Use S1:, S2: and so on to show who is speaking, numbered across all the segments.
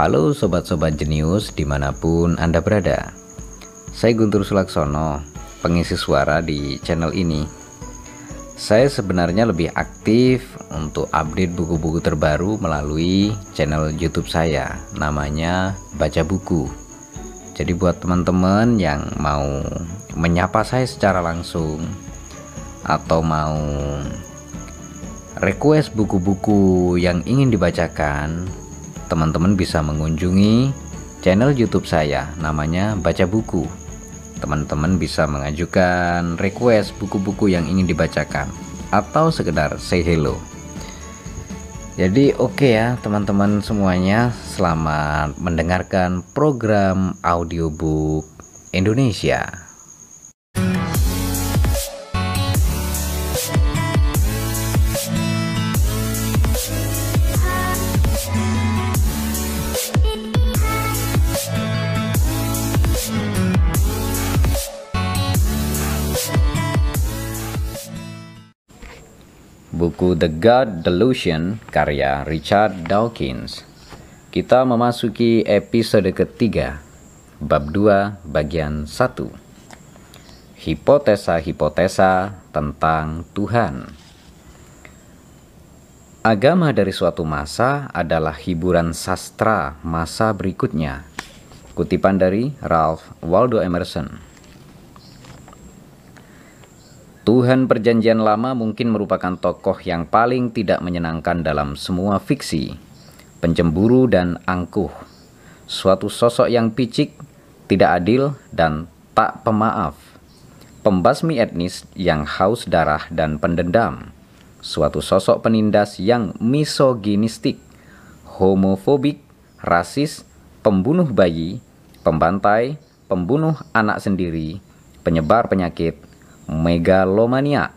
S1: Halo sobat-sobat jenius di mana pun Anda berada. Saya Guntur Sulaksono, pengisi suara di channel ini. Saya sebenarnya lebih aktif untuk update buku-buku terbaru melalui channel youtube saya Namanya Baca Buku. Jadi buat teman-teman yang mau menyapa saya secara langsung Atau mau request buku-buku yang ingin dibacakan, teman-teman bisa mengunjungi channel YouTube saya, namanya Baca Buku. Teman-teman bisa mengajukan request buku-buku yang ingin dibacakan atau sekedar say hello. Jadi oke okay ya teman-teman semuanya, selamat mendengarkan program audiobook Indonesia. Buku The God Delusion karya Richard Dawkins. Kita memasuki episode ketiga, bab 2 bagian 1. Hipotesa-hipotesa tentang Tuhan. Agama dari suatu masa adalah hiburan sastra masa berikutnya. Kutipan dari Ralph Waldo Emerson. Tuhan Perjanjian Lama mungkin merupakan tokoh yang paling tidak menyenangkan dalam semua fiksi, pencemburu dan angkuh, suatu sosok yang picik, tidak adil, dan tak pemaaf, pembasmi etnis yang haus darah dan pendendam, suatu sosok penindas yang misoginistik, homofobik, rasis, pembunuh bayi, pembantai, pembunuh anak sendiri, penyebar penyakit, megalomania,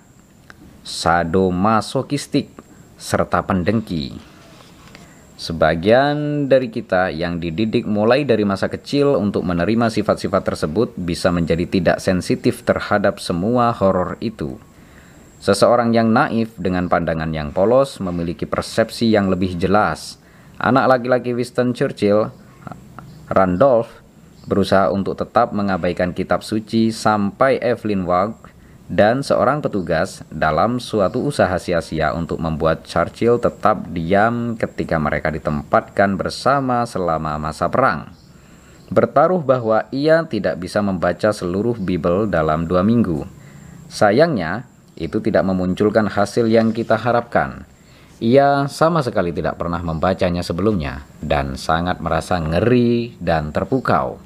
S1: sadomasokistik, serta pendengki. Sebagian dari kita yang dididik mulai dari masa kecil untuk menerima sifat-sifat tersebut bisa menjadi tidak sensitif terhadap semua horor itu. Seseorang yang naif dengan pandangan yang polos memiliki persepsi yang lebih jelas. Anak laki-laki Winston Churchill, Randolph, berusaha untuk tetap mengabaikan kitab suci sampai Evelyn Waugh dan seorang petugas dalam suatu usaha sia-sia untuk membuat Churchill tetap diam ketika mereka ditempatkan bersama selama masa perang. Bertaruh bahwa ia tidak bisa membaca seluruh Bible dalam dua minggu. Sayangnya, itu tidak memunculkan hasil yang kita harapkan. Ia sama sekali tidak pernah membacanya sebelumnya dan sangat merasa ngeri dan terpukau.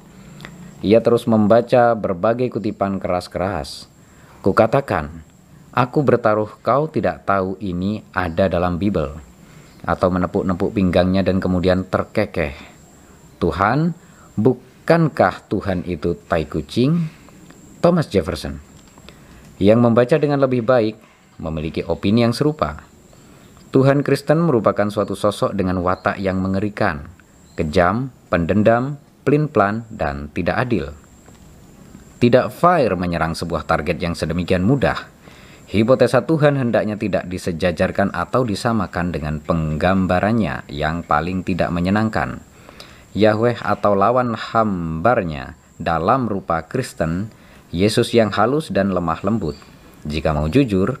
S1: Ia terus membaca berbagai kutipan keras-keras Kukatakan, aku bertaruh kau tidak tahu ini ada dalam Bible. Atau menepuk-nepuk pinggangnya dan kemudian terkekeh. Tuhan, bukankah Tuhan itu tai kucing? Thomas Jefferson. Yang membaca dengan lebih baik memiliki opini yang serupa. Tuhan Kristen merupakan suatu sosok dengan watak yang mengerikan, kejam, pendendam, plin-plan, dan tidak adil. Tidak fair menyerang sebuah target yang sedemikian mudah. Hipotesa Tuhan hendaknya tidak disejajarkan atau disamakan dengan penggambarannya yang paling tidak menyenangkan. Yahweh atau lawan hambarnya dalam rupa Kristen, Yesus yang halus dan lemah lembut. Jika mau jujur,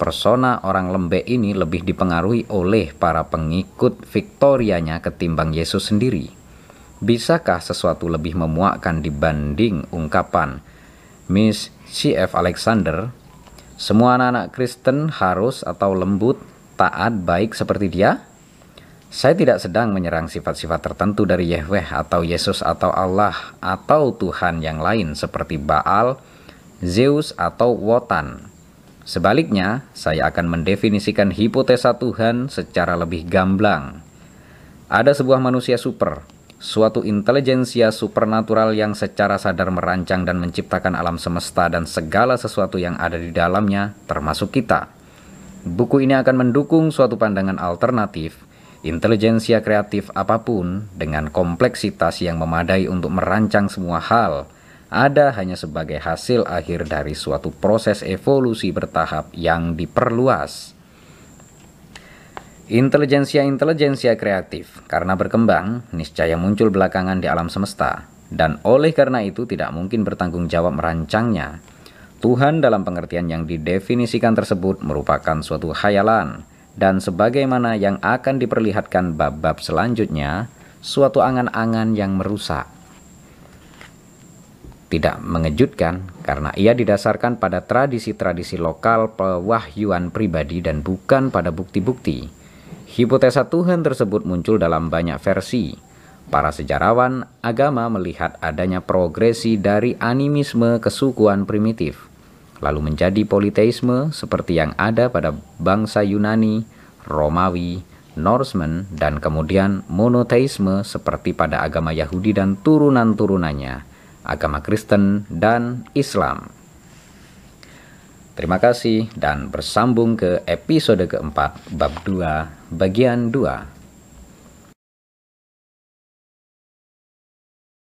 S1: persona orang lembek ini lebih dipengaruhi oleh para pengikut Victorianya ketimbang Yesus sendiri. Bisakah sesuatu lebih memuakkan dibanding ungkapan Miss C.F. Alexander, semua anak-anak Kristen harus atau lembut, taat, baik seperti dia? Saya tidak sedang menyerang sifat-sifat tertentu dari Yahweh atau Yesus atau Allah atau Tuhan yang lain seperti Baal, Zeus atau Wotan. Sebaliknya, saya akan mendefinisikan hipotesa Tuhan secara lebih gamblang. Ada sebuah manusia super, suatu intelijensia supernatural yang secara sadar merancang dan menciptakan alam semesta dan segala sesuatu yang ada di dalamnya, termasuk kita. Buku ini akan mendukung suatu pandangan alternatif, intelijensia kreatif apa pun dengan kompleksitas yang memadai untuk merancang semua hal, ada hanya sebagai hasil akhir dari suatu proses evolusi bertahap yang diperluas. Intelijensia-intelijensia kreatif karena berkembang niscaya muncul belakangan di alam semesta dan oleh karena itu tidak mungkin bertanggung jawab merancangnya. Tuhan dalam pengertian yang didefinisikan tersebut merupakan suatu khayalan dan sebagaimana yang akan diperlihatkan bab-bab selanjutnya, suatu angan-angan yang merusak. Tidak mengejutkan karena ia didasarkan pada tradisi-tradisi lokal pewahyuan pribadi dan bukan pada bukti-bukti. Hipotesa Tuhan tersebut muncul dalam banyak versi. Para sejarawan agama melihat adanya progresi dari animisme kesukuan primitif, lalu menjadi politeisme seperti yang ada pada bangsa Yunani, Romawi, Norseman, dan kemudian monoteisme seperti pada agama Yahudi dan turunan-turunannya, agama Kristen dan Islam. Terima kasih dan bersambung ke episode keempat bab 2 bagian 2.